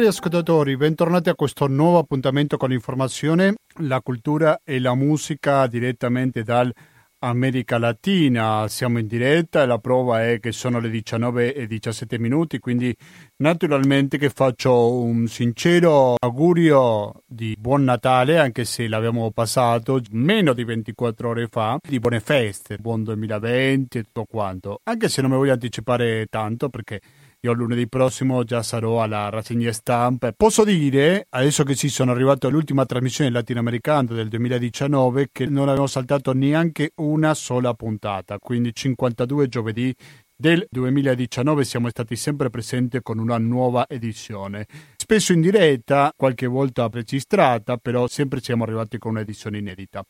Cari ascoltatori, bentornati a questo nuovo appuntamento con l'informazione, la cultura e la musica direttamente dall'America Latina. Siamo in diretta e la prova è che sono le 19 e 17 minuti, quindi naturalmente che faccio un sincero augurio di buon Natale, anche se l'abbiamo passato meno di 24 ore fa, di buone feste, buon 2020 e tutto quanto. Anche se non mi voglio anticipare tanto perché io lunedì prossimo già sarò alla rassegna stampa. Posso dire, adesso che ci sono arrivato all'ultima trasmissione latinoamericana del 2019, che non abbiamo saltato neanche una sola puntata, quindi 52 giovedì del 2019 siamo stati sempre presenti con una nuova edizione. Spesso in diretta, qualche volta registrata, però sempre siamo arrivati con un'edizione inedita.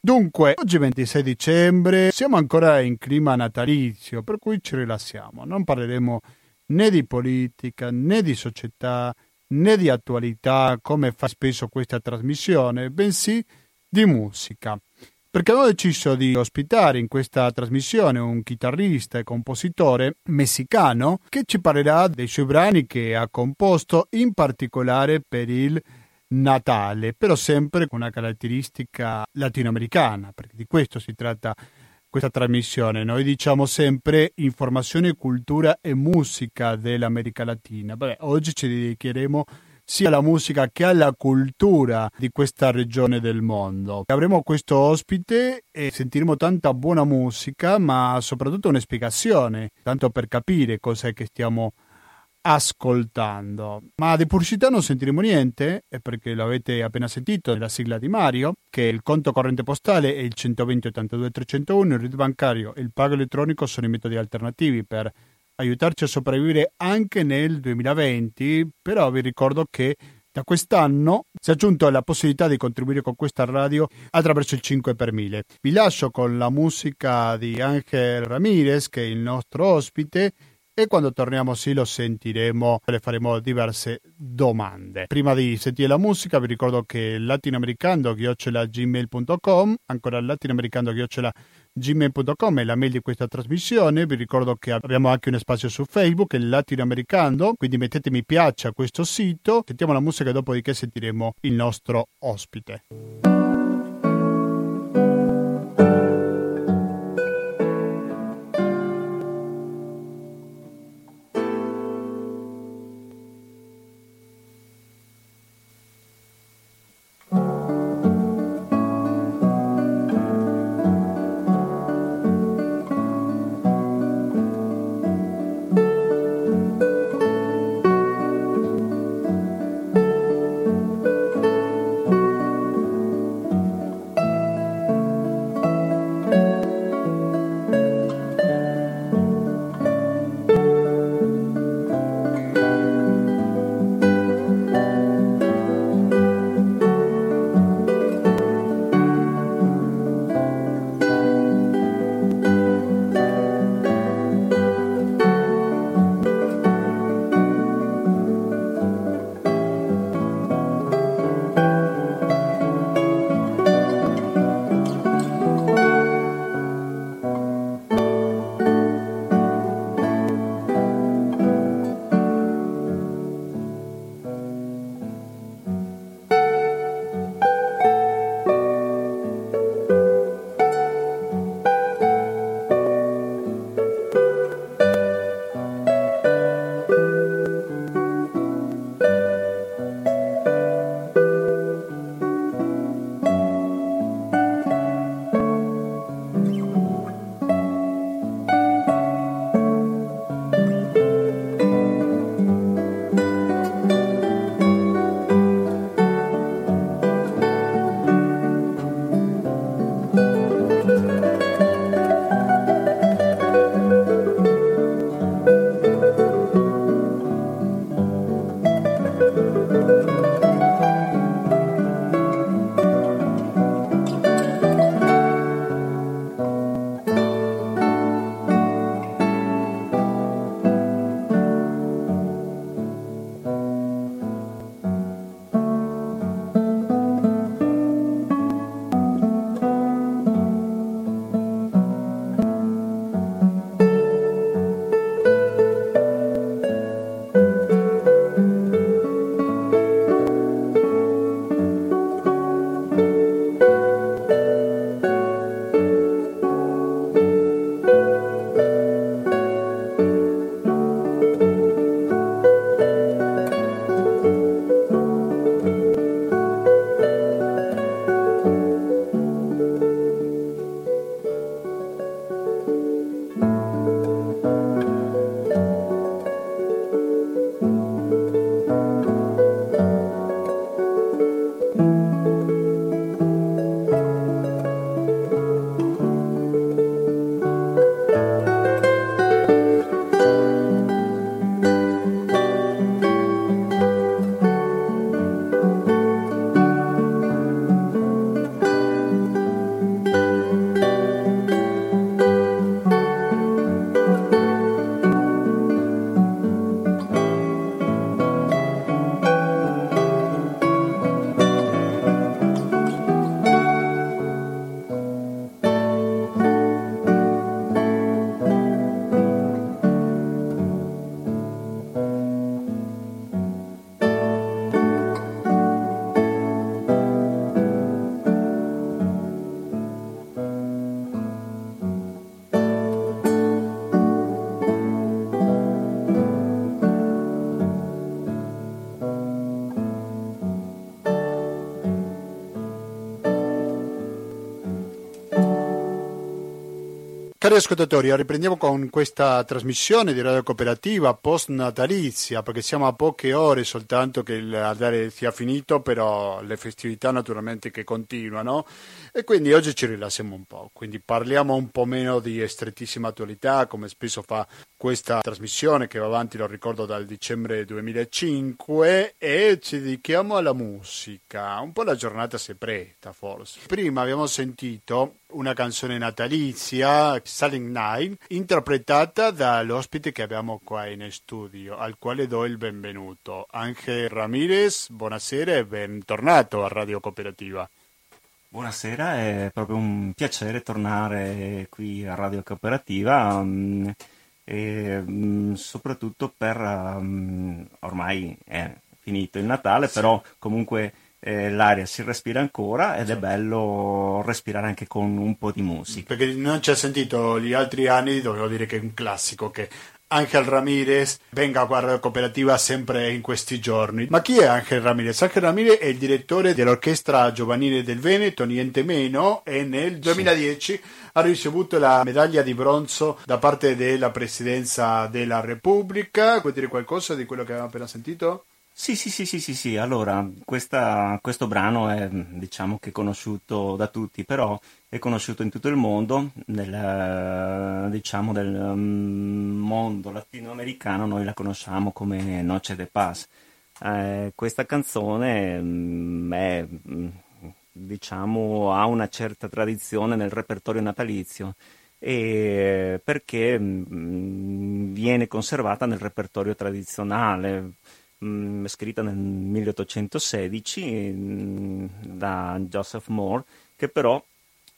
Dunque, oggi è 26 dicembre, siamo ancora in clima natalizio, per cui ci rilassiamo. Non parleremo né di politica né di società né di attualità come fa spesso questa trasmissione, bensì di musica. Perché ho deciso di ospitare in questa trasmissione un chitarrista e compositore messicano che ci parlerà dei suoi brani che ha composto in particolare per il Natale, però sempre con una caratteristica latinoamericana, perché di questo si tratta questa trasmissione. Noi diciamo sempre informazione, cultura e musica dell'America Latina. Beh, oggi ci dedicheremo sia alla musica che alla cultura di questa regione del mondo. Avremo questo ospite e sentiremo tanta buona musica, ma soprattutto una spiegazione, tanto per capire cosa è che stiamo ascoltando. Ma di pubblicità non sentiremo niente, perché l'avete appena sentito nella sigla di Mario, che il conto corrente postale è il 120 82 301, il RID bancario e il pago elettronico sono i metodi alternativi per aiutarci a sopravvivere anche nel 2020, però vi ricordo che da quest'anno si è aggiunto la possibilità di contribuire con questa radio attraverso il 5 per 1000. Vi lascio con la musica di Angel Ramirez, che è il nostro ospite, e quando torniamo sì lo sentiremo le faremo diverse domande. Prima di sentire la musica vi ricordo che latinoamericando-gmail.com ancora latinoamericando-gmail.com è la mail di questa trasmissione. Vi ricordo che abbiamo anche un spazio su Facebook, il Latinoamericando, quindi mettete mi piace a questo sito. Sentiamo la musica e dopodiché sentiremo il nostro ospite. Cari ascoltatori, riprendiamo con questa trasmissione di Radio Cooperativa post natalizia, perché siamo a poche ore soltanto che il Nadale sia finito, però le festività naturalmente che continuano e quindi oggi ci rilassiamo un po', quindi parliamo un po' meno di strettissima attualità, come spesso fa questa trasmissione che va avanti, lo ricordo, dal dicembre 2005 e ci dedichiamo alla musica. Un po' la giornata si preta, forse. Prima abbiamo sentito una canzone natalizia, Silent Night, interpretata dall'ospite che abbiamo qua in studio, al quale do il benvenuto. Angel Ramirez, buonasera e bentornato a Radio Cooperativa. Buonasera, è proprio un piacere tornare qui a Radio Cooperativa. Um, e, um, soprattutto per um, ormai è finito il Natale, sì. però comunque eh, l'aria si respira ancora ed è bello respirare anche con un po' di musica. Perché non ci ha sentito gli altri anni, dovevo dire che è un classico che Angel Ramirez venga a guardare cooperativa sempre in questi giorni. Ma chi è Angel Ramirez? Angel Ramirez è il direttore dell'Orchestra Giovanile del Veneto, niente meno, e nel 2010 sì. ha ricevuto la medaglia di bronzo da parte della Presidenza della Repubblica. Vuoi dire qualcosa di quello che abbiamo appena sentito? Sì, sì, sì, sì, sì, sì. allora questa, questo brano è diciamo che conosciuto da tutti, però è conosciuto in tutto il mondo, nel, diciamo del mm, mondo latinoamericano noi la conosciamo come Noce de Paz. Eh, questa canzone mm, è, mm, diciamo, ha una certa tradizione nel repertorio natalizio e perché viene conservata nel repertorio tradizionale mh, mm, scritta nel 1816 mh, mm, da Joseph Moore, che però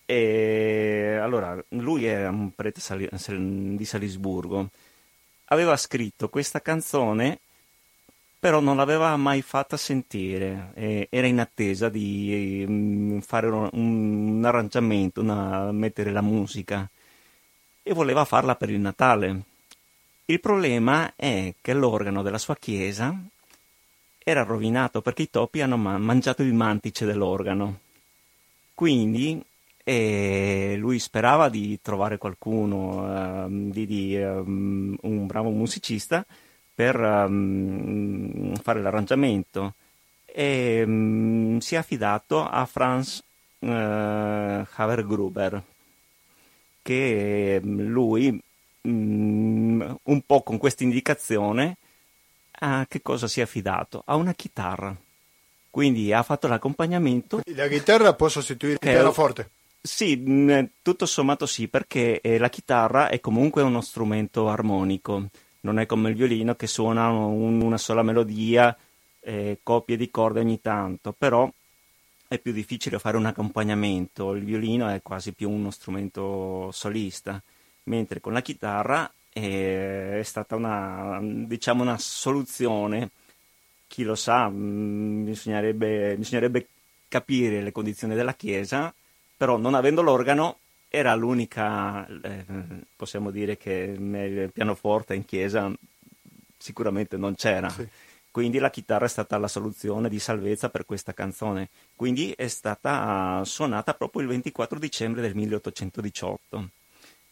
è, allora, lui è un prete sali, di Salisburgo. Aveva scritto questa canzone, però non l'aveva mai fatta sentire. era in attesa di mm, fare un, un arrangiamento, una, mettere la musica e voleva farla per il Natale. Il problema è che l'organo della sua chiesa era rovinato perché i topi hanno mangiato il mantice dell'organo. Quindi eh, lui sperava di trovare qualcuno, uh, di, di um, un bravo musicista per um, fare l'arrangiamento e um, si è affidato a Franz uh, Havergruber che lui un po' con questa indicazione a che cosa si è affidato? A una chitarra. Quindi ha fatto l'accompagnamento. La chitarra può sostituire il pianoforte? Sì, tutto sommato sì, perché eh, la chitarra è comunque uno strumento armonico, non è come il violino che suona un, una sola melodia, eh, coppie di corde ogni tanto, però è più difficile fare un accompagnamento, il violino è quasi più uno strumento solista, mentre con la chitarra è stata una, diciamo una soluzione, chi lo sa, mm, bisognerebbe, bisognerebbe capire le condizioni della Chiesa, però non avendo l'organo era l'unica, eh, possiamo dire che il pianoforte in chiesa sicuramente non c'era. Sì. Quindi la chitarra è stata la soluzione di salvezza per questa canzone. Quindi è stata suonata proprio il 24 dicembre del 1818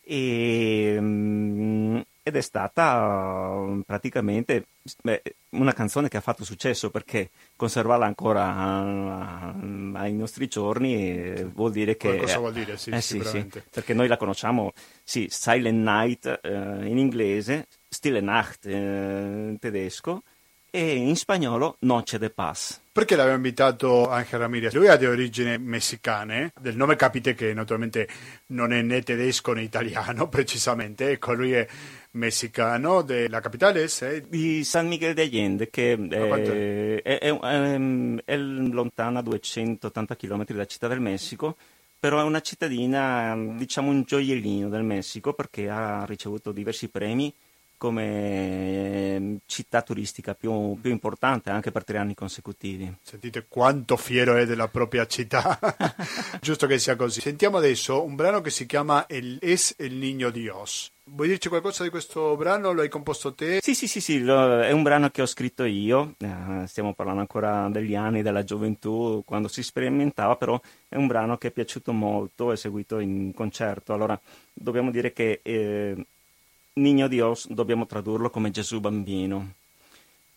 e, mm, ed è stata mm, praticamente beh, una canzone che ha fatto successo perché conservarla ancora mm, ai nostri giorni vuol dire che... Cosa vuol dire, sì, eh, sì, sì, perché noi la conosciamo, sì, Silent Night eh, in inglese, Stille Nacht eh, in tedesco, e in spagnolo Noche de Paz. Perché l'abbiamo invitato Angel Ramirez? Lui ha di origini messicane, del nome capite che naturalmente non è né tedesco né italiano precisamente, ecco lui è messicano della capitale è di San Miguel de Allende che è, è, è, è, lontana 280 km dalla città del Messico però è una cittadina diciamo un gioiellino del Messico perché ha ricevuto diversi premi come ehm, città turistica più, più, importante anche per tre anni consecutivi. Sentite quanto fiero è della propria città, giusto che sia così. Sentiamo adesso un brano che si chiama El Es el Niño Dios. Vuoi dirci qualcosa di questo brano? Lo hai composto te? Sì, sì, sì, sì lo, è un brano che ho scritto io, eh, stiamo parlando ancora degli anni della gioventù, quando si sperimentava, però è un brano che è piaciuto molto, è seguito in concerto. Allora, dobbiamo dire che eh, Niño Dios dobbiamo tradurlo come Gesù bambino.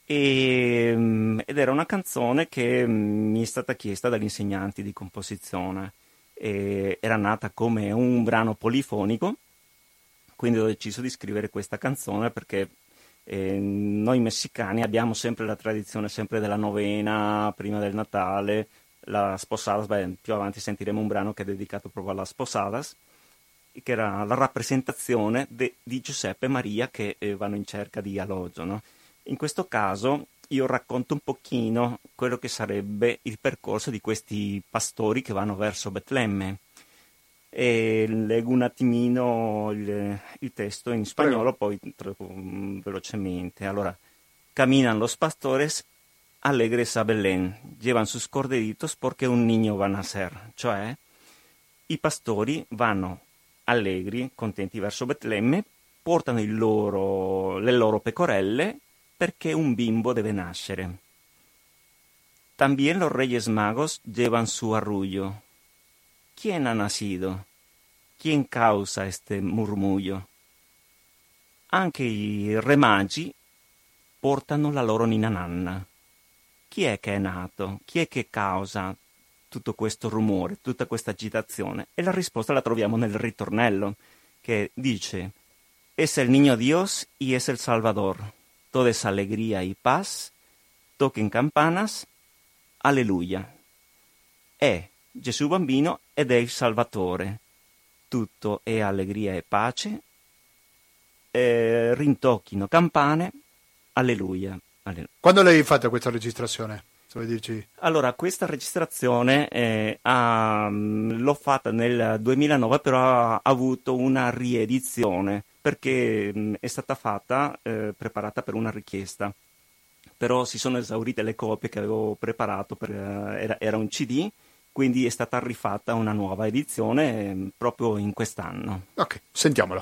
E, mm, ed era una canzone che mm, mi è stata chiesta dagli insegnanti di composizione. E era nata come un brano polifonico quindi ho deciso di scrivere questa canzone perché eh, noi messicani abbiamo sempre la tradizione sempre della novena prima del Natale, la Sposadas, beh, più avanti sentiremo un brano che è dedicato proprio alla Sposadas, che era la rappresentazione de, di Giuseppe e Maria che eh, vanno in cerca di alloggio. No? In questo caso io racconto un pochino quello che sarebbe il percorso di questi pastori che vanno verso Betlemme e leggo un attimino il, il testo in spagnolo, poi um, velocemente. Allora, caminan los pastores alegres a Belén, llevan sus corderitos porque un niño va a nacer, cioè i pastori vanno allegri, contenti verso Betlemme, portano loro, le loro pecorelle perché un bimbo deve nascere. También los reyes magos llevan su arrullo, ¿Quién ha nacido? ¿Quién causa este murmullo? Anche i re magi portano la loro nina nanna. Chi è che è nato? Chi è che causa tutto questo rumore, tutta questa agitazione? E la risposta la troviamo nel ritornello, che dice Es el niño Dios y es el Salvador. Toda es alegría y paz. Toquen campanas. Alleluia. È Gesù bambino ed è il Salvatore. Tutto è allegria e pace. Eh, rintocchino campane. Alleluia. Alleluia. Quando l'hai fatta questa registrazione? Allora, questa registrazione eh, ha, mm, l'ho fatta nel 2009, però ha avuto una riedizione perché mh, mm, è stata fatta, eh, preparata per una richiesta. Però si sono esaurite le copie che avevo preparato, per, eh, era, era un CD quindi è stata rifatta una nuova edizione mm, proprio in quest'anno. Ok, sentiamola.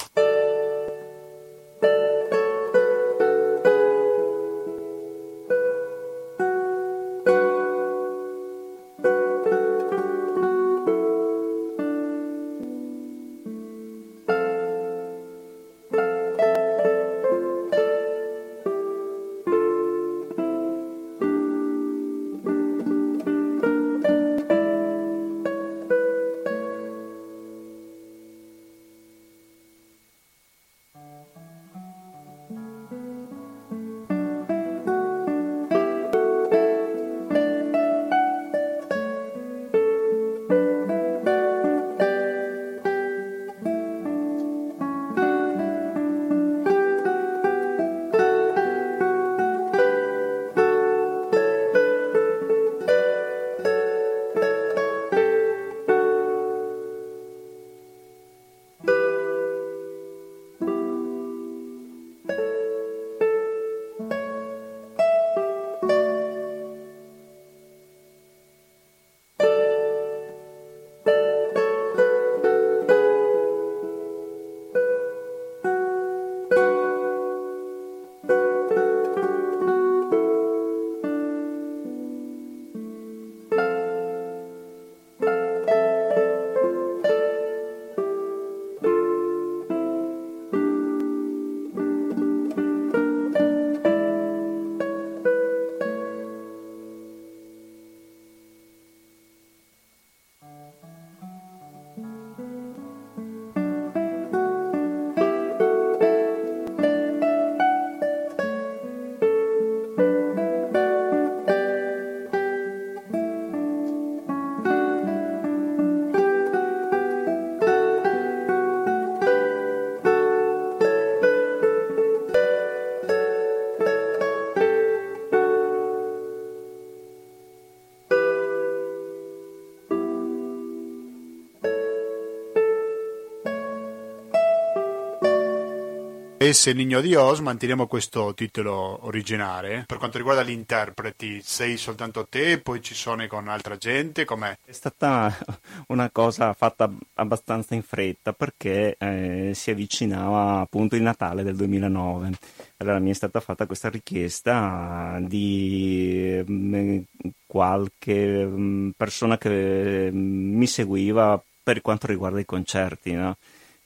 S Niño Dios manteniamo questo titolo originale. Per quanto riguarda gli interpreti, sei soltanto te, poi ci sono con altra gente, com'è? È stata una cosa fatta abbastanza in fretta perché eh, si avvicinava appunto il Natale del 2009. Allora mi è stata fatta questa richiesta di mh, qualche mh, persona che mh, mi seguiva per quanto riguarda i concerti, no?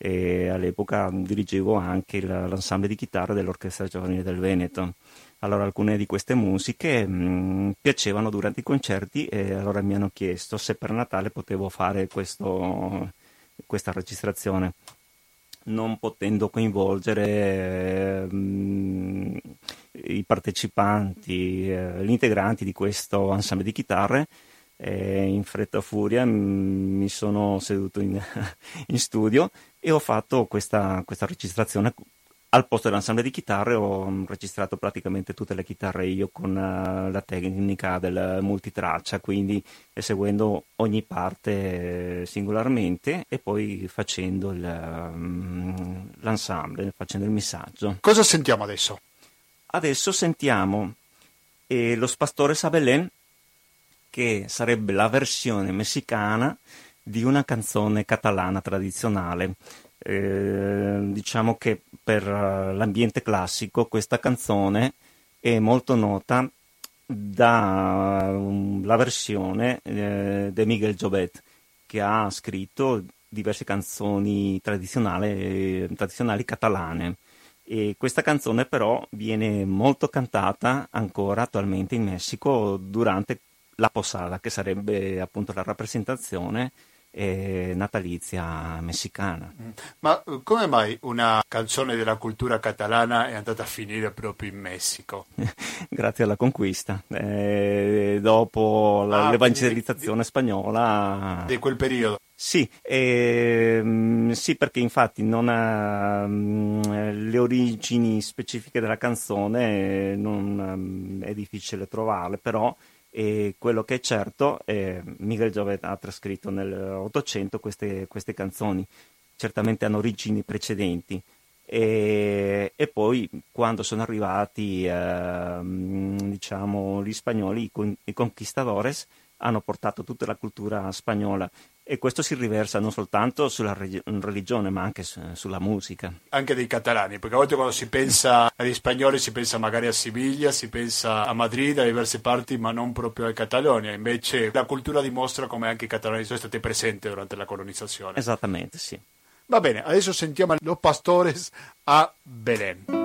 E all'epoca dirigevo anche l'ensemble di chitarra dell'Orchestra Giovanile del Veneto. Allora alcune di queste musiche mh, piacevano durante i concerti e allora mi hanno chiesto se per Natale potevo fare questo, questa registrazione. Non potendo coinvolgere mh, i partecipanti, eh, gli integranti di questo ensemble di chitarre, eh, in fretta furia mi sono seduto in, in studio e ho fatto questa, questa registrazione al posto dell'ensemble di chitarre ho registrato praticamente tutte le chitarre io con uh, la tecnica del multitraccia, quindi eseguendo ogni parte singolarmente e poi facendo il, um, l'ensemble, facendo il missaggio. Cosa sentiamo adesso? Adesso sentiamo eh, Los Pastores a Belén che sarebbe la versione messicana di una canzone catalana tradizionale. Eh, diciamo che per eh, l'ambiente classico questa canzone è molto nota dalla um, versione eh, di Miguel Jobet che ha scritto diverse canzoni tradizionali, eh, tradizionali catalane. E questa canzone però viene molto cantata ancora attualmente in Messico durante la posada, che sarebbe appunto la rappresentazione eh, natalizia messicana. Mm. Ma eh, come mai una canzone della cultura catalana è andata a finire proprio in Messico? Grazie alla conquista. Eh, dopo ah, l'evangelizzazione di, spagnola. Di quel periodo. Sì, ehm, sì, perché infatti non ha, mh, mm, le origini specifiche della canzone non, mh, mm, è difficile trovarle, però e quello che è certo è Miguel Giovet ha trascritto nell'Ottocento queste, queste canzoni, certamente hanno origini precedenti. E, e, poi quando sono arrivati eh, diciamo, gli spagnoli, i, i conquistadores, hanno portato tutta la cultura spagnola e questo si riversa non soltanto sulla religione ma anche sulla musica. Anche dei catalani, perché a volte quando si pensa agli spagnoli si pensa magari a Siviglia, si pensa a Madrid, a diverse parti, ma non proprio a Catalogna. Invece la cultura dimostra come anche i catalani sono stati presenti durante la colonizzazione. Esattamente, sì. Va bene, adesso sentiamo Los Pastores a Belén.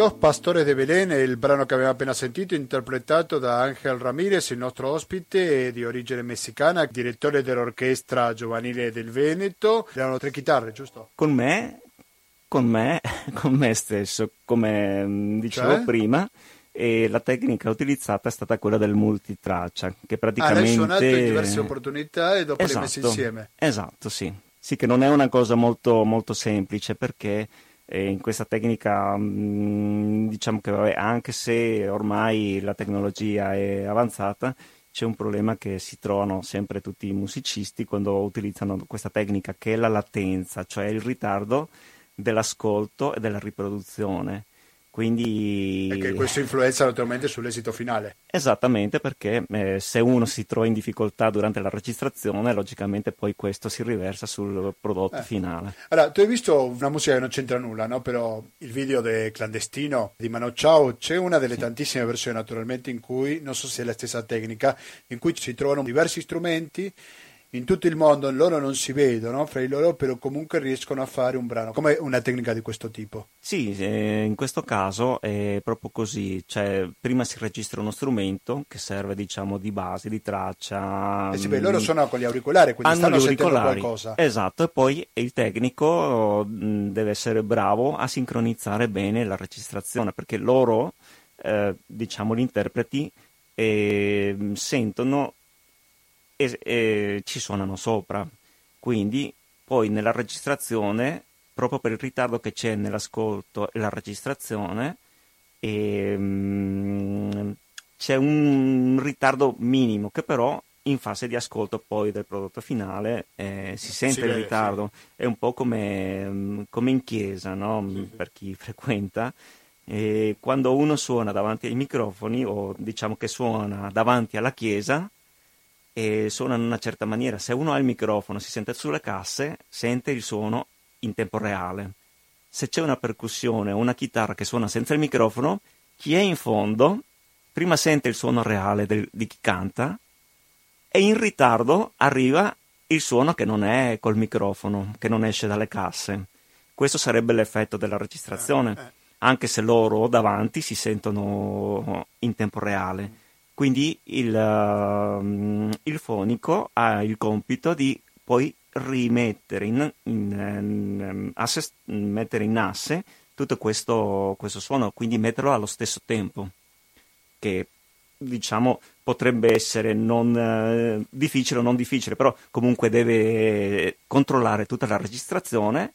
Los Pastores de Belén è il brano che abbiamo appena sentito, interpretato da Angel Ramirez, il nostro ospite di origine messicana, direttore dell'orchestra giovanile del Veneto. Erano tre chitarre, giusto? Con me, con me, con me stesso, come mm, dicevo Cioè? prima. E la tecnica utilizzata è stata quella del multitraccia, che Ah, praticamente... l'hai suonato in diverse opportunità e dopo esatto, li hai messi insieme. Esatto, sì. Sì, che non è una cosa molto, molto semplice perché eh, in questa tecnica, mh, diciamo che vabbè, anche se ormai la tecnologia è avanzata, c'è un problema che si trovano sempre tutti i musicisti quando utilizzano questa tecnica, che è la latenza, cioè il ritardo dell'ascolto e della riproduzione. Quindi che questo influenza naturalmente sull'esito finale. Esattamente, perché eh, se uno si trova in difficoltà durante la registrazione, logicamente poi questo si riversa sul prodotto Eh. finale. Allora, tu hai visto una musica che non c'entra nulla, no? Però il video de Clandestino di Mano Ciao c'è una delle tantissime versioni naturalmente in cui, non so se è la stessa tecnica, in cui si trovano diversi strumenti in tutto il mondo, loro non si vedono fra di loro, però comunque riescono a fare un brano. Come una tecnica di questo tipo? Sì, eh, in questo caso è proprio così, cioè prima si registra uno strumento che serve diciamo di base, di traccia. Eh sì, beh, loro sono con gli auricolari, quindi hanno stanno sentendo qualcosa. Esatto, e poi il tecnico mh, deve essere bravo a sincronizzare bene la registrazione, perché loro, eh, diciamo, gli interpreti eh, sentono e, e ci suonano sopra. Quindi poi nella registrazione, proprio per il ritardo che c'è nell'ascolto e la registrazione, ehm, c'è un ritardo minimo che però in fase di ascolto poi del prodotto finale eh, si sente Si il ritardo. È un po' come, come in chiesa, no? per chi frequenta. E quando uno suona davanti ai microfoni o diciamo che suona davanti alla chiesa e suona in una certa maniera, se uno ha il microfono, si sente sulle casse, sente il suono in tempo reale. Se c'è una percussione o una chitarra che suona senza il microfono, chi è in fondo prima sente il suono reale del- di chi canta e in ritardo arriva il suono che non è col microfono, che non esce dalle casse. Questo sarebbe l'effetto della registrazione, Eh, eh. anche se loro davanti si sentono in tempo reale. Quindi il, ehm, il fonico ha il compito di poi rimettere in, in, ehm, asse- mettere in asse tutto questo, questo suono, quindi metterlo allo stesso tempo, che diciamo potrebbe essere non eh, difficile o non difficile, però comunque deve controllare tutta la registrazione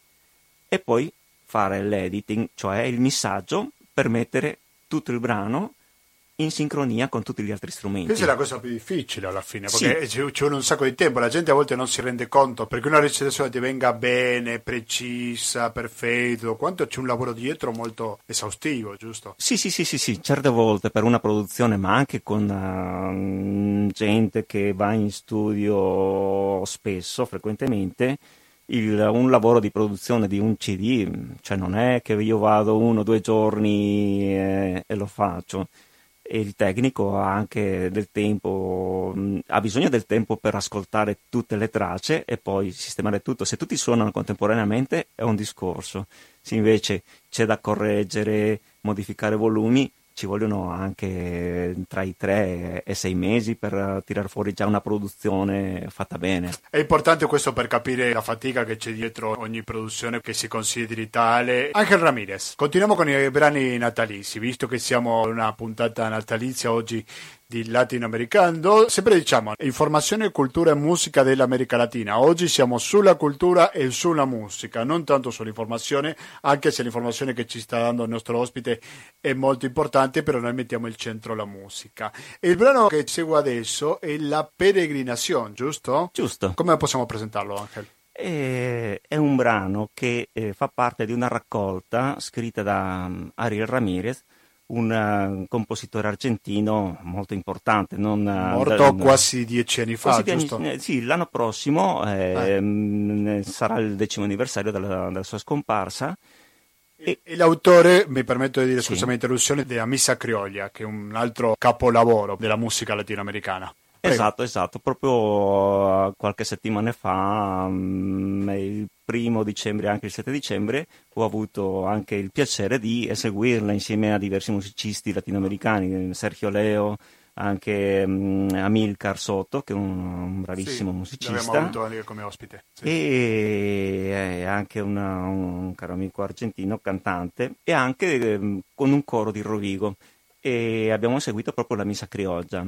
e poi fare l'editing, cioè il missaggio per mettere tutto il brano in sincronia con tutti gli altri strumenti. Questa è la cosa più difficile alla fine, Sì. perché ci ci vuole un sacco di tempo, la gente a volte non si rende conto, perché una registrazione ti venga bene, precisa, perfetto, quanto c'è un lavoro dietro molto esaustivo, giusto? Sì, sì, sì, sì, sì, certe volte per una produzione, ma anche con ehm, gente che va in studio spesso, frequentemente, il- un lavoro di produzione di un CD, cioè non è che io vado uno o due giorni e, e lo faccio. E il tecnico ha anche del tempo, ha bisogno del tempo per ascoltare tutte le tracce e poi sistemare tutto. Se tutti suonano contemporaneamente è un discorso, se invece c'è da correggere, modificare volumi, ci vogliono anche tra i tre e sei mesi per tirar fuori già una produzione fatta bene. È importante questo per capire la fatica che c'è dietro ogni produzione che si consideri tale. Angel Ramirez, continuiamo con i brani natalizi, visto che siamo una puntata natalizia oggi di latinoamericano. Sempre diciamo informazione, cultura e musica dell'America Latina. Oggi siamo sulla cultura e sulla musica, non tanto sull'informazione, anche se l'informazione che ci sta dando il nostro ospite è molto importante, però noi mettiamo il centro la musica. Il brano che segue adesso è La Peregrinazione, giusto? Giusto. Come possiamo presentarlo, Angel? E- è un brano che eh, fa parte di una raccolta scritta da mm, Ariel Ramirez, un eh, compositore argentino molto importante. Non, eh, Morto da- quasi dieci anni fa, giusto? eh, sì, l'anno prossimo eh, mm, sarà il decimo anniversario della, della sua scomparsa. E, e l'autore, mi permetto di dire, Sì. scusami l'interruzione, della Missa Criolla, che è un altro capolavoro della musica latinoamericana. Esatto, esatto, proprio qualche settimana fa, um, il primo dicembre e anche il 7 dicembre, ho avuto anche il piacere di eseguirla insieme a diversi musicisti latinoamericani, Sergio Leo, anche um, Amilcar Soto, che è un, un bravissimo sì, musicista. Avuto anche come ospite. Sì. E anche una, un caro amico argentino, cantante, e anche um, con un coro di Rovigo. E abbiamo seguito proprio la Missa Crioggia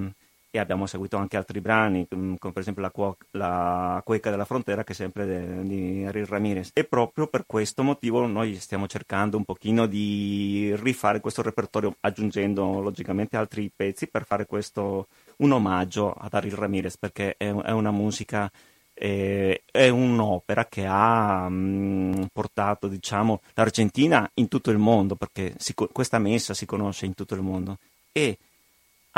e abbiamo seguito anche altri brani, mm, come per esempio la, Cuoc- la Cueca della Frontera, che è sempre de- di Ariel Ramirez. E proprio per questo motivo noi stiamo cercando un pochino di rifare questo repertorio, aggiungendo logicamente altri pezzi per fare questo un omaggio ad Ariel Ramirez, perché è, è una musica è un'opera che ha mh, mm, portato diciamo, l'Argentina in tutto il mondo, perché si, questa messa si conosce in tutto il mondo. E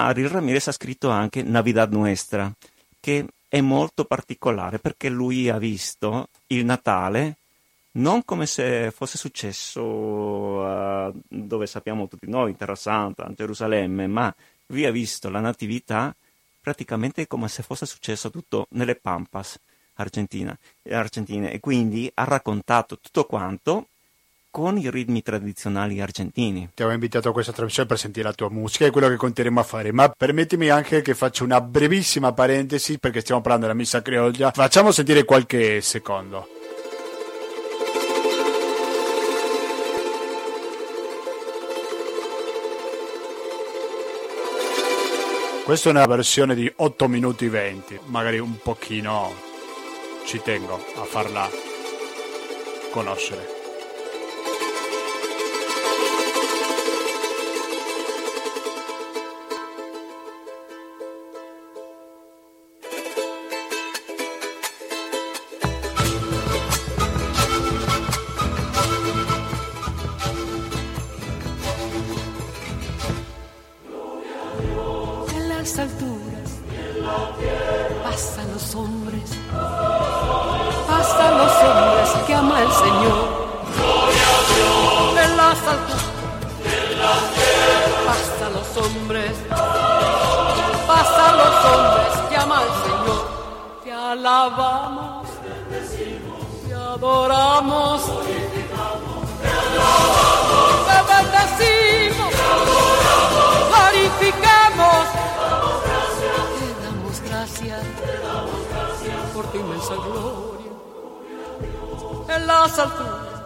Ariel Ramirez ha scritto anche Navidad Nuestra, che è molto particolare perché lui ha visto il Natale non come se fosse successo uh, dove sappiamo tutti noi, in Terra Santa, in Gerusalemme, ma lui ha visto la natività praticamente come se fosse successo tutto nelle Pampas argentine. E quindi ha raccontato tutto quanto con i ritmi tradizionali argentini. Ti avevo invitato a questa trasmissione per sentire la tua musica e quello che continueremo a fare, ma permettimi anche che faccia una brevissima parentesi perché stiamo parlando della missa crioglia. Facciamo sentire qualche secondo. Questa è una versione di 8 minuti 20, magari un pochino ci tengo a farla conoscere. hombres, hasta los hombres que ama el Señor. Gloria a Dios. En las alturas, la hasta los hombres, hasta los hombres que ama el Señor. Te alabamos, te bendecimos, te adoramos, te te te bendecimos. Te adoramos.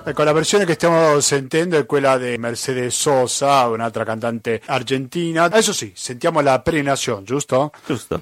Ecco, la versione che stiamo sentendo è quella di Mercedes Sosa, un'altra cantante argentina. Adesso sì, sentiamo la Peregrinación, giusto? Giusto.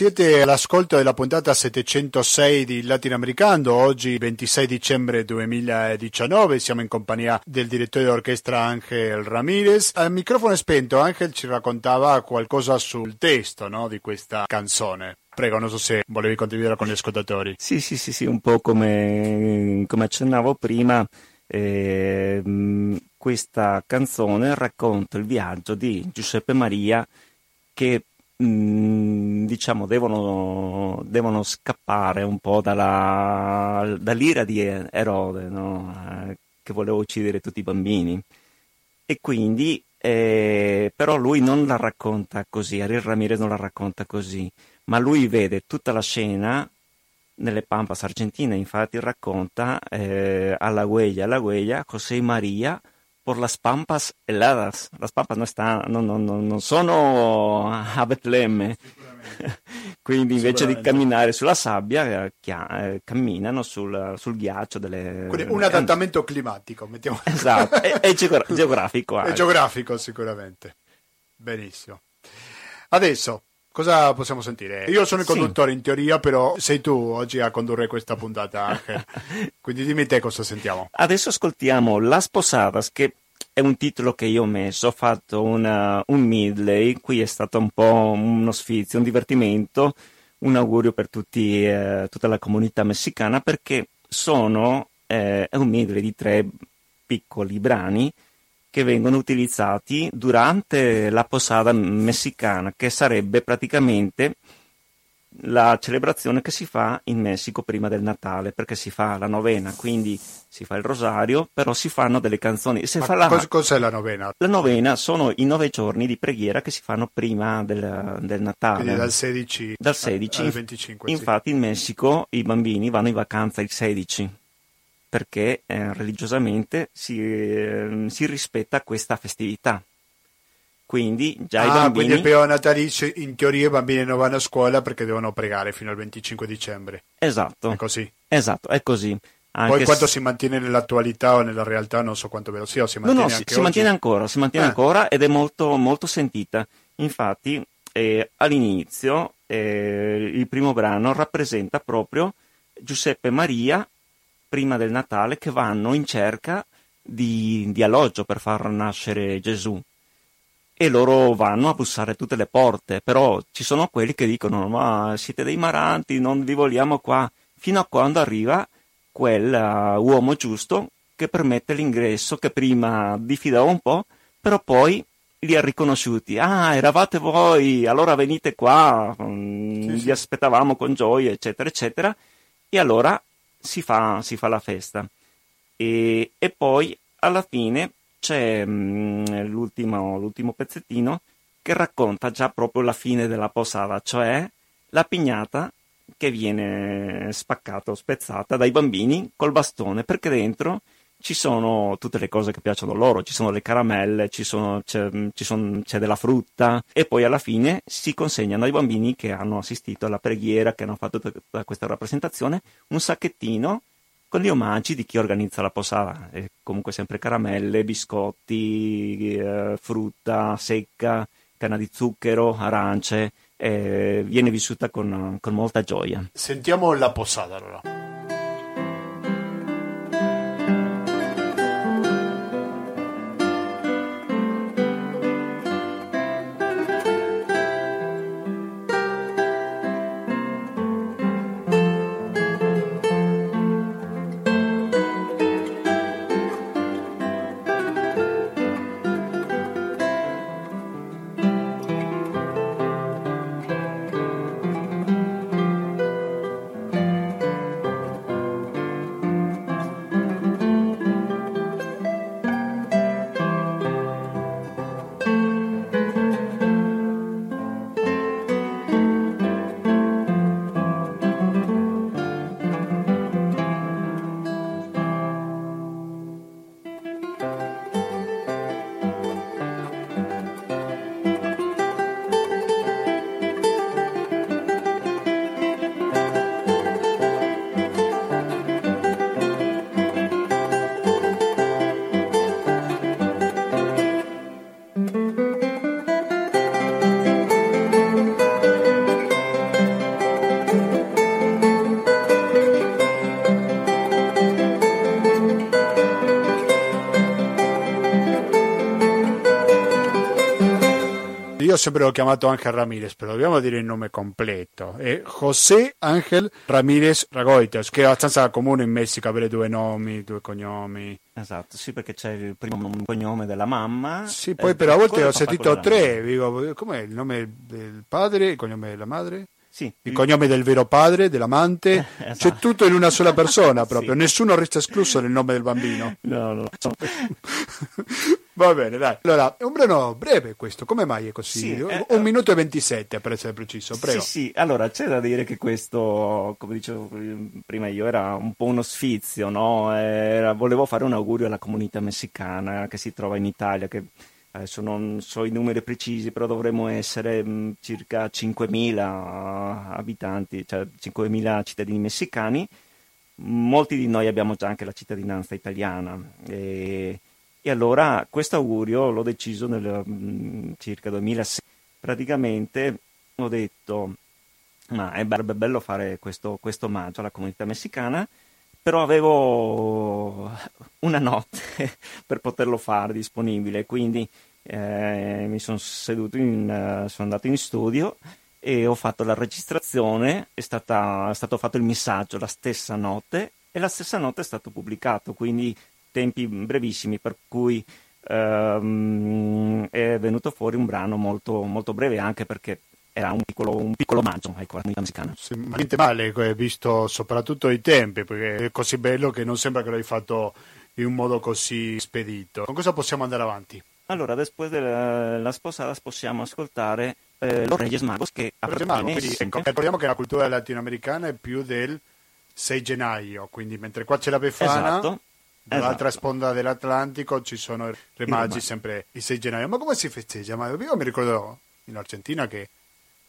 Siete all'ascolto della puntata 706 di Latinoamericano, oggi 26 dicembre 2019, siamo in compagnia del direttore d'orchestra Angel Ramirez. Al microfono spento Angel ci raccontava qualcosa sul testo no, di questa canzone. Prego, non so se volevi condividere con gli ascoltatori. Sì, sì, sì, sì un po' come, come accennavo prima. Eh, questa canzone racconta il viaggio di Giuseppe Maria che diciamo, devono, devono, scappare un po' dalla, dall'ira di Erode, no? eh, che voleva uccidere tutti i bambini. E quindi, eh, però lui non la racconta così, Ariel Ramirez non la racconta così, ma lui vede tutta la scena nelle Pampas argentine, infatti racconta eh, alla huella, alla huella, José María por las pampas heladas. Las pampas non, sta, non, non, non sono a Betlemme. Quindi invece di camminare sulla sabbia, eh, eh, camminano sul, sul, ghiaccio delle... Quindi un adattamento climatico, mettiamo. Esatto, e, e geografico. E geografico sicuramente. Benissimo. Adesso, Cosa possiamo sentire? Io sono il conduttore sì. in teoria, però sei tu oggi a condurre questa puntata. Quindi dimmi te cosa sentiamo. Adesso ascoltiamo Las Posadas, che è un titolo che io ho messo. Ho fatto una, un medley, qui è stato un po' uno sfizio, un divertimento, un augurio per tutti, eh, tutta la comunità messicana, perché sono eh, è un medley di tre piccoli brani che vengono utilizzati durante la posada messicana, che sarebbe praticamente la celebrazione che si fa in Messico prima del Natale, perché si fa la novena, quindi si fa il rosario, però si fanno delle canzoni. Si Ma la... cos- cos'è la novena? La novena sono i nove giorni di preghiera che si fanno prima del, del Natale. Quindi dal 16, dal 16 al 25. Infatti sì. in Messico i bambini vanno in vacanza il 16 perché eh, religiosamente si, eh, si, rispetta questa festività. Quindi già ah, i bambini... quindi il periodo natalizio in teoria i bambini non vanno a scuola perché devono pregare fino al 25 dicembre. Esatto. È così. Esatto, è così. Anche Poi quanto se... si mantiene nell'attualità o nella realtà non so quanto ve lo sia, si mantiene no, no, si, si mantiene ancora, si mantiene eh. ancora ed è molto, molto sentita. Infatti eh, all'inizio eh, il primo brano rappresenta proprio Giuseppe Maria prima del Natale che vanno in cerca di, di alloggio per far nascere Gesù e loro vanno a bussare tutte le porte, però ci sono quelli che dicono ma siete dei maranti, non vi vogliamo qua, fino a quando arriva quel uh, uomo giusto che permette l'ingresso, che prima diffidava un po', però poi li ha riconosciuti. Ah, eravate voi, allora venite qua, mm, sì, vi sì. aspettavamo con gioia, eccetera, eccetera. E allora si fa, si fa la festa. E, e, poi alla fine c'è mh, mm, l'ultimo, l'ultimo pezzettino che racconta già proprio la fine della posada, cioè la pignata che viene spaccata o spezzata dai bambini col bastone, perché dentro ci sono tutte le cose che piacciono loro, ci sono le caramelle, ci sono, c'è, ci sono, c'è, della frutta e poi alla fine si consegnano ai bambini che hanno assistito alla preghiera, che hanno fatto tutta questa rappresentazione, un sacchettino con gli omaggi di chi organizza la posata, e comunque sempre caramelle, biscotti, eh, frutta secca, canna di zucchero, arance, eh, viene vissuta con, con molta gioia. Sentiamo la posata allora. Sempre l'ho chiamato Angel Ramirez, però dobbiamo dire il nome completo. È José Ángel Ramirez Ragoitos, che è abbastanza comune in Messico avere due nomi, due cognomi. Esatto, sì, perché c'è il primo cognome della mamma. Sì, poi per a volte ho sentito tre, dico, com'è il nome del padre, il cognome della madre? Sì. Il cognome del vero padre, dell'amante, eh, esatto. c'è tutto in una sola persona proprio, sì. nessuno resta escluso nel nome del bambino. No, no. Va bene, dai. Allora, è un brano breve questo, come mai è così? Sì, un eh, minuto e 27 per essere preciso, prego. Sì, sì, allora c'è da dire che questo, come dicevo prima io, era un po' uno sfizio, no? Era, volevo fare un augurio alla comunità messicana che si trova in Italia, che adesso non so i numeri precisi, però dovremmo essere mh, mm, circa 5.000 abitanti, cioè 5.000 cittadini messicani. Molti di noi abbiamo già anche la cittadinanza italiana. E, e allora questo augurio l'ho deciso nel mh, mm, circa 2006. Praticamente ho detto, ma è bello fare questo, questo omaggio alla comunità messicana però avevo una notte per poterlo fare disponibile, quindi eh, mi sono seduto, in, uh, sono andato in studio e ho fatto la registrazione, è, stata, è stato fatto il missaggio la stessa notte e la stessa notte è stato pubblicato, quindi tempi brevissimi per cui um, è venuto fuori un brano molto, molto breve anche perché era un piccolo, un piccolo omaggio ecco, alla comunità messicana. Sì, ma niente male, visto soprattutto i tempi, perché è così bello che non sembra che l'hai fatto in un modo così spedito. Con cosa possiamo andare avanti? Allora, dopo della sposata possiamo ascoltare eh, Los Reyes Magos che appartiene... Quindi, ecco, ricordiamo che la cultura latinoamericana è più del 6 gennaio, quindi mentre qua c'è la Befana... Esatto. Dall'altra esatto. sponda dell'Atlantico ci sono i re magi sempre il 6 gennaio. Ma come si festeggia? Ma io mi ricordo in Argentina che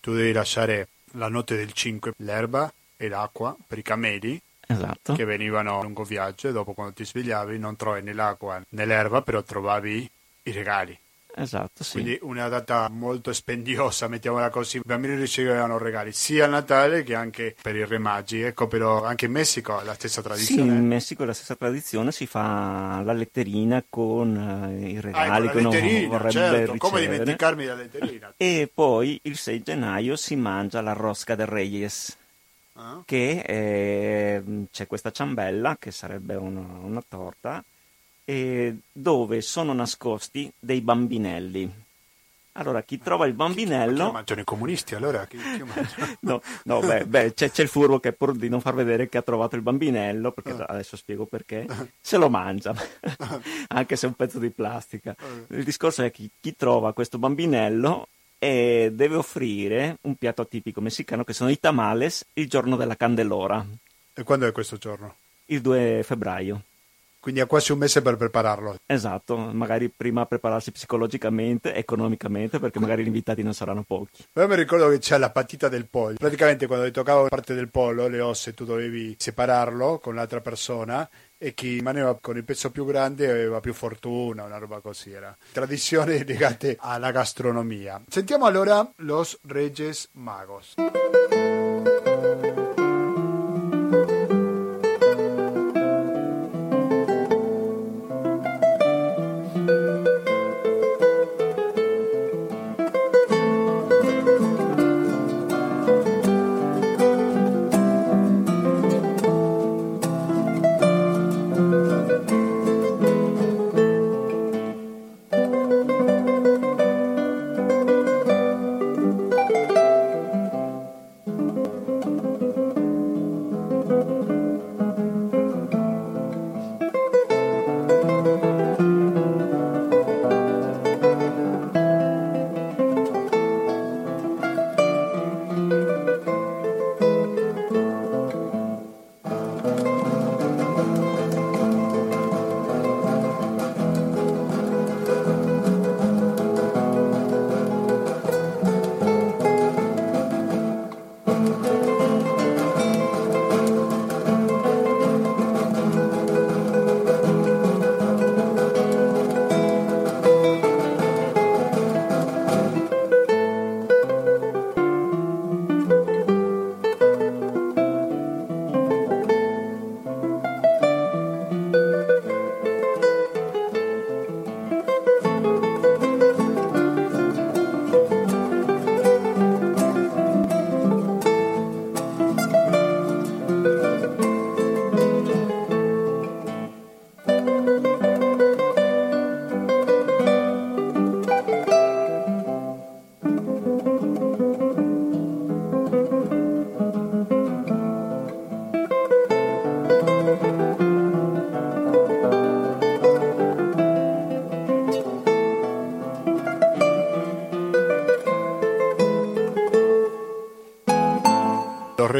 tu devi lasciare la notte del 5 l'erba e l'acqua per i cameli esatto. che venivano a lungo viaggio e dopo quando ti svegliavi non trovi né l'acqua né l'erba, però trovavi i regali. Esatto, sì. Quindi una data molto spendiosa, mettiamola così. I bambini ricevevano regali sia a Natale che anche per i re magi. Ecco, però anche in Messico è la stessa tradizione. Sì, in Messico è la stessa tradizione, si fa la letterina con uh, i regali ah, che uno vorrebbe certo. come dimenticarmi la letterina. E poi il 6 gennaio si mangia la rosca del Reyes. Ah. Che è, c'è questa ciambella che sarebbe una, una torta eh, dove sono nascosti dei bambinelli. Allora, chi trova il bambinello... Chi, chi mangiano i comunisti allora? Chi, chi no, no beh, beh c'è, c'è, il furbo che pur di non far vedere che ha trovato il bambinello, perché uh. adesso spiego perché, se lo mangia, anche se è un pezzo di plastica. Uh. Il discorso è che chi trova questo bambinello e deve offrire un piatto tipico messicano che sono i tamales il giorno della candelora. E quando è questo giorno? Il 2 febbraio. Quindi ha quasi un mese per prepararlo. Esatto, magari prima prepararsi psicologicamente, economicamente, perché magari gli invitati non saranno pochi. Io mi ricordo che c'è la patita del pollo. Praticamente quando ti toccava parte del pollo, le ossa, tu dovevi separarlo con l'altra persona e chi rimaneva con il pezzo più grande aveva più fortuna, una roba così era. Tradizioni legate alla gastronomia. Sentiamo allora Los Reyes Magos.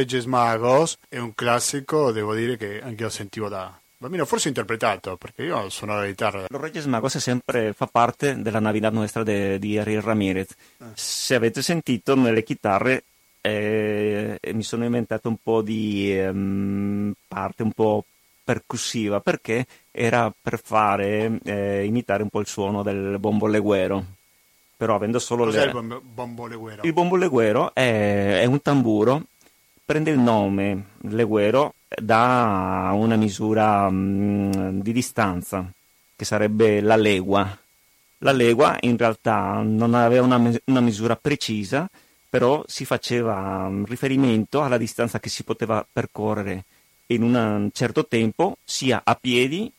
Reyes Magos è un classico, devo dire che anche io sentivo da bambino, forse interpretato, perché io suono la chitarra. Los Reyes Magos sempre fa parte della Navidad nostra de, di Ariel Ramirez. Eh. Se avete sentito nelle chitarre eh, mi sono inventato un po' di um, parte un po' percussiva perché era per fare eh, imitare un po' il suono del bombo legüero però avendo solo Cos'è le... il bombo legüero? Il bombo legüero è, è, un tamburo, prende il nome legüero da una misura mh, mm, di distanza, che sarebbe la legua. La legua in realtà non aveva una, una misura precisa, però si faceva mm, riferimento alla distanza che si poteva percorrere in un certo tempo, sia a piedi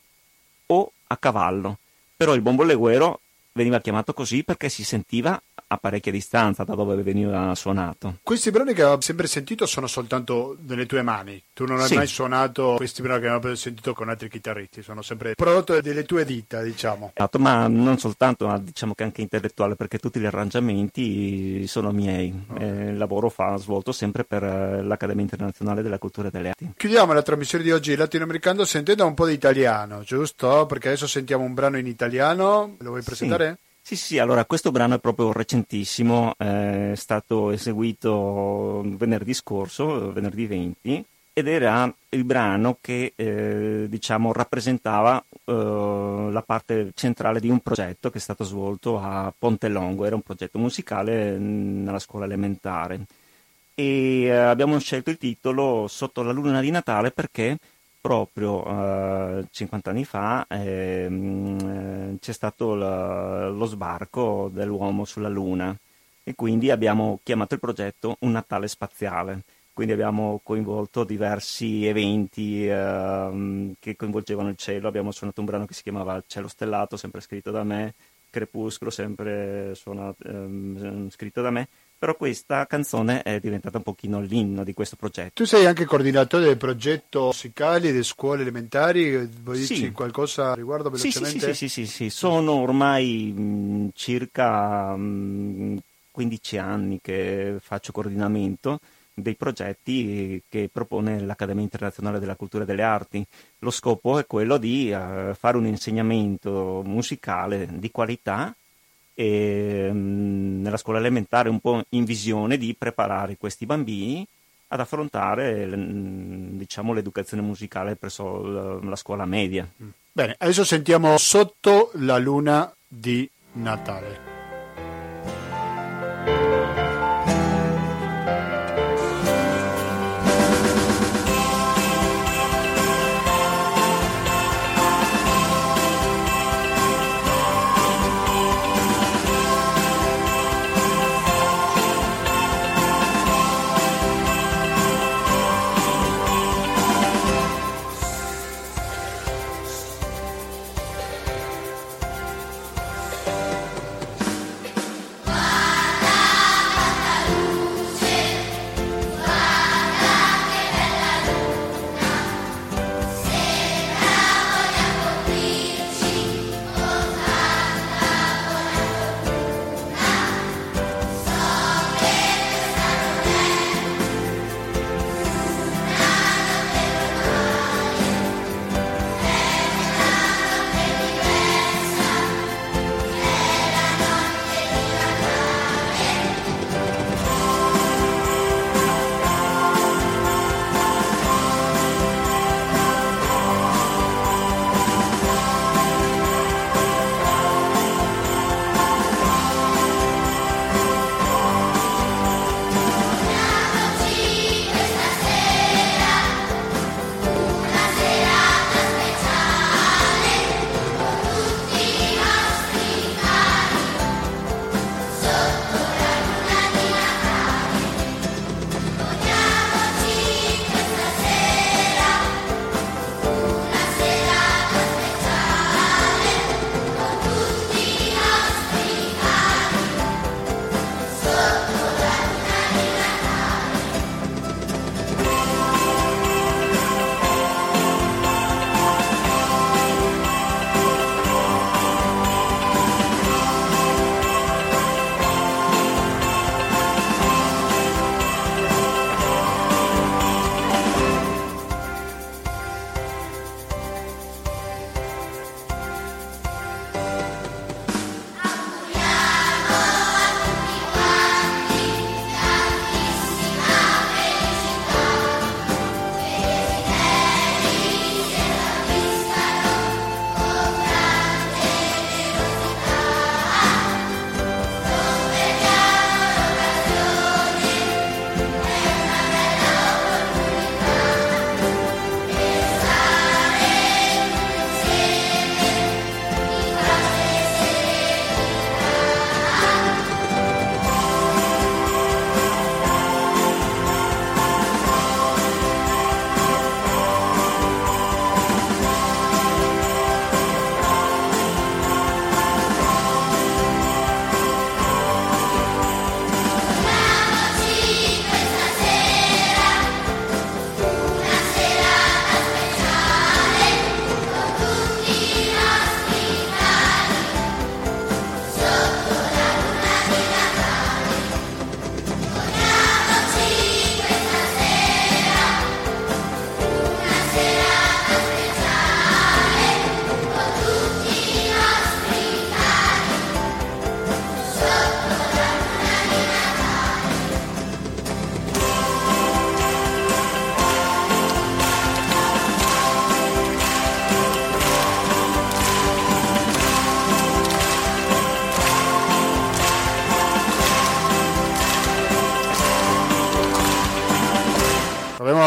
o a cavallo. Però il bombo legüero veniva chiamato così perché si sentiva a parecchia distanza da dove veniva suonato. Questi brani che ho sempre sentito sono soltanto nelle tue mani. Tu non hai sì. mai suonato questi brani che abbiamo sentito con altri chitarristi, sono sempre prodotto delle tue dita, diciamo. Esatto, ma non soltanto, ma diciamo che anche intellettuale, perché tutti gli arrangiamenti sono miei. Oh. Eh, il lavoro fa svolto sempre per eh, l'Accademia Internazionale della Cultura e delle Arti. Chiudiamo la trasmissione di oggi latinoamericano sentendo un po' di italiano, giusto? Perché adesso sentiamo un brano in italiano. Lo vuoi presentare? Sì. Sì, sì, allora questo brano è proprio recentissimo, è stato eseguito venerdì scorso, venerdì 20, ed era il brano che eh, diciamo rappresentava eh, la parte centrale di un progetto che è stato svolto a Ponte Longo, era un progetto musicale nella scuola elementare. E eh, abbiamo scelto il titolo Sotto la luna di Natale perché proprio eh, 50 anni fa eh, c'è stato la, lo sbarco dell'uomo sulla Luna e quindi abbiamo chiamato il progetto Un Natale Spaziale. Quindi abbiamo coinvolto diversi eventi eh, che coinvolgevano il cielo, abbiamo suonato un brano che si chiamava Cielo Stellato, sempre scritto da me, Crepuscolo, sempre suonato, ehm, scritto da me, però questa canzone è diventata un pochino l'inno di questo progetto. Tu sei anche coordinatore del progetto musicali delle scuole elementari, vuoi sì. dirci qualcosa riguardo velocemente? Sì, sì, sì, sì, sì. sono ormai mh, circa mh, 15 anni che faccio coordinamento dei progetti che propone l'Accademia Internazionale della Cultura e delle Arti. Lo scopo è quello di uh, fare un insegnamento musicale di qualità e, mh, nella scuola elementare un po' in visione di preparare questi bambini ad affrontare diciamo, l'educazione musicale presso la scuola media. Bene, adesso sentiamo Sotto la luna di Natale.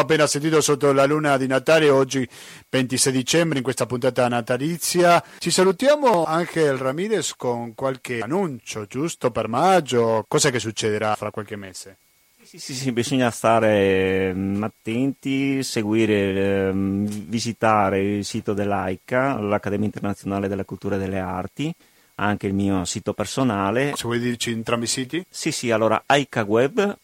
Appena sentito sotto la luna di Natale, oggi 26 dicembre, in questa puntata natalizia. Ci salutiamo anche il Ramirez con qualche annuncio, giusto per maggio? Cosa che succederà fra qualche mese? Sì, sì, sì, bisogna stare um, attenti, seguire, um, visitare il sito dell'AICA, l'Accademia Internazionale della Cultura e delle Arti, anche il mio sito personale. Se vuoi dirci entrambi i siti? Sì, sì, allora aicaweb.net,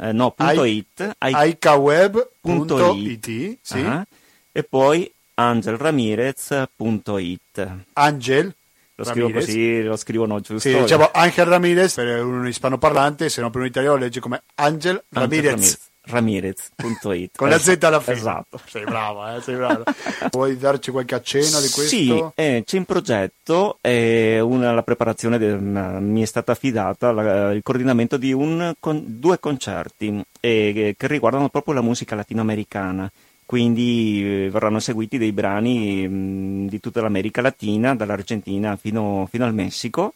eh, no, punto I, .it, aicaweb.it, sì. Uh-huh, e poi angelramirez.it. Angel lo scrivo Ramirez. così, lo scrivono giusto. Sì, diciamo Angel Ramirez per un ispanoparlante, se non per un italiano legge come Angel Ramirez. Ramirez.it con la Z alla fine. Esatto. Sei brava, eh, sei brava. Vuoi darci qualche accenno di questo? Sì, eh, c'è in progetto eh, una, la preparazione, de, una, mi è stata affidata la, il coordinamento di un, con, due concerti eh, che riguardano proprio la musica latinoamericana quindi eh, verranno seguiti dei brani mh, di tutta l'America Latina, dall'Argentina fino, fino al Messico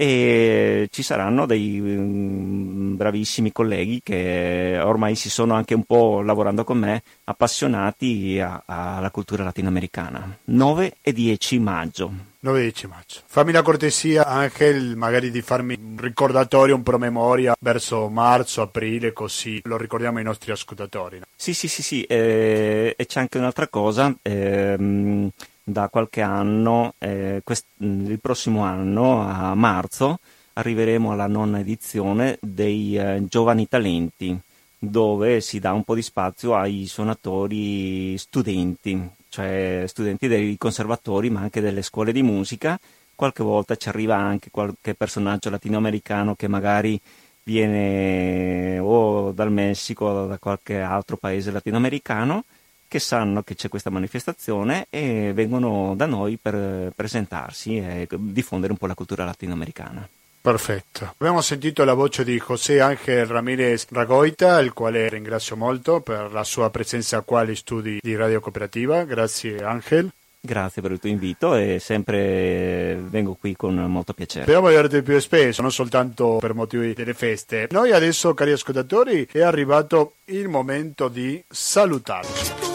e ci saranno dei um, bravissimi colleghi che ormai si sono anche un po' lavorando con me appassionati a, a, alla cultura latinoamericana. 9 e 10 maggio. 9 e 10 maggio. Fammi la cortesia anche magari di farmi un ricordatorio un promemoria verso marzo aprile così lo ricordiamo ai nostri ascoltatori sì sì sì sì eh, e c'è anche un'altra cosa ehm, da qualche anno, eh, quest- il prossimo anno, a marzo, arriveremo alla nona edizione dei eh, Giovani Talenti, dove si dà un po' di spazio ai suonatori studenti, cioè studenti dei conservatori ma anche delle scuole di musica. Qualche volta ci arriva anche qualche personaggio latinoamericano che magari viene o dal Messico o da qualche altro paese latinoamericano che sanno che c'è questa manifestazione e vengono da noi per presentarsi e diffondere un po' la cultura latinoamericana. Perfetto. Abbiamo sentito la voce di José Ángel Ramírez Ragoita, il quale ringrazio molto per la sua presenza qua agli studi di Radio Cooperativa. Grazie Ángel. Grazie per il tuo invito e sempre vengo qui con molto piacere. Speriamo di averti più spesso, non soltanto per motivi delle feste. Noi adesso, cari ascoltatori, è arrivato il momento di salutarci.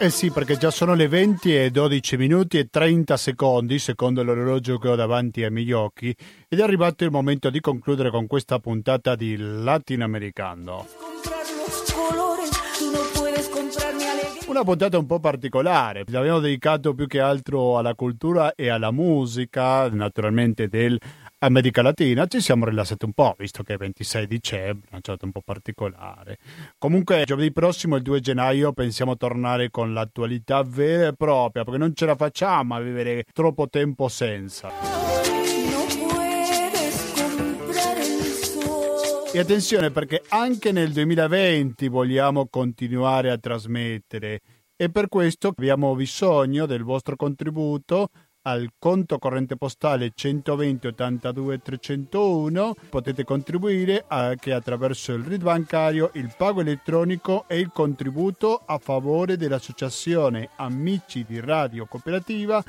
Eh sì, perché già sono le 20 e 12 minuti e 30 secondi, secondo l'orologio che ho davanti ai miei occhi, ed è arrivato il momento di concludere con questa puntata di Latinoamericano. Una puntata un po' particolare, l'abbiamo dedicato più che altro alla cultura e alla musica, naturalmente del America Latina ci siamo rilassati un po', visto che è 26 dicembre, una giornata un po' particolare. Comunque giovedì prossimo, il 2 gennaio, pensiamo tornare con l'attualità vera e propria, perché non ce la facciamo a vivere troppo tempo senza. E attenzione perché anche nel 2020 vogliamo continuare a trasmettere e per questo abbiamo bisogno del vostro contributo al conto corrente postale 120 82 301 potete contribuire anche attraverso il RID bancario, il pago elettronico e il contributo a favore dell'associazione Amici di Radio Cooperativa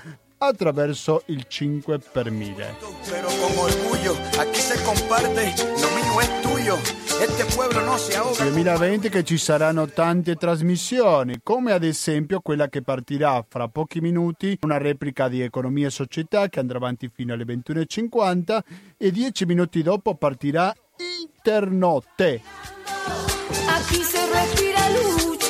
attraverso il 5 per 1000. Pero con orgullo, aquí se comparte, lo mío es tuyo. Este pueblo no si ahoga. 2020 che ci saranno tante trasmissioni, come ad esempio quella che partirà fra pochi minuti, una replica di Economia e Società che andrà avanti fino alle 21.50 e dieci minuti dopo partirà Internotte. Aquí se respira lucha.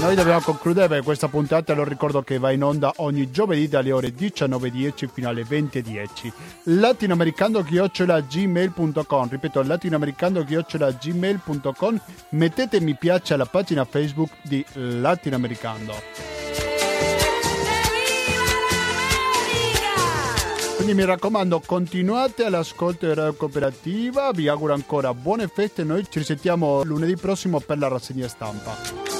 Noi dobbiamo concludere questa puntata lo ricordo che va in onda ogni giovedì dalle ore 19.10 fino alle 20.10. latinoamericando-gmail.com Ripeto, latinoamericando-gmail.com Mettete mi piace alla pagina Facebook di Latinoamericando. Quindi mi raccomando, continuate all'ascolto di Radio Cooperativa. Vi auguro ancora buone feste. Noi ci risentiamo lunedì prossimo per la rassegna stampa.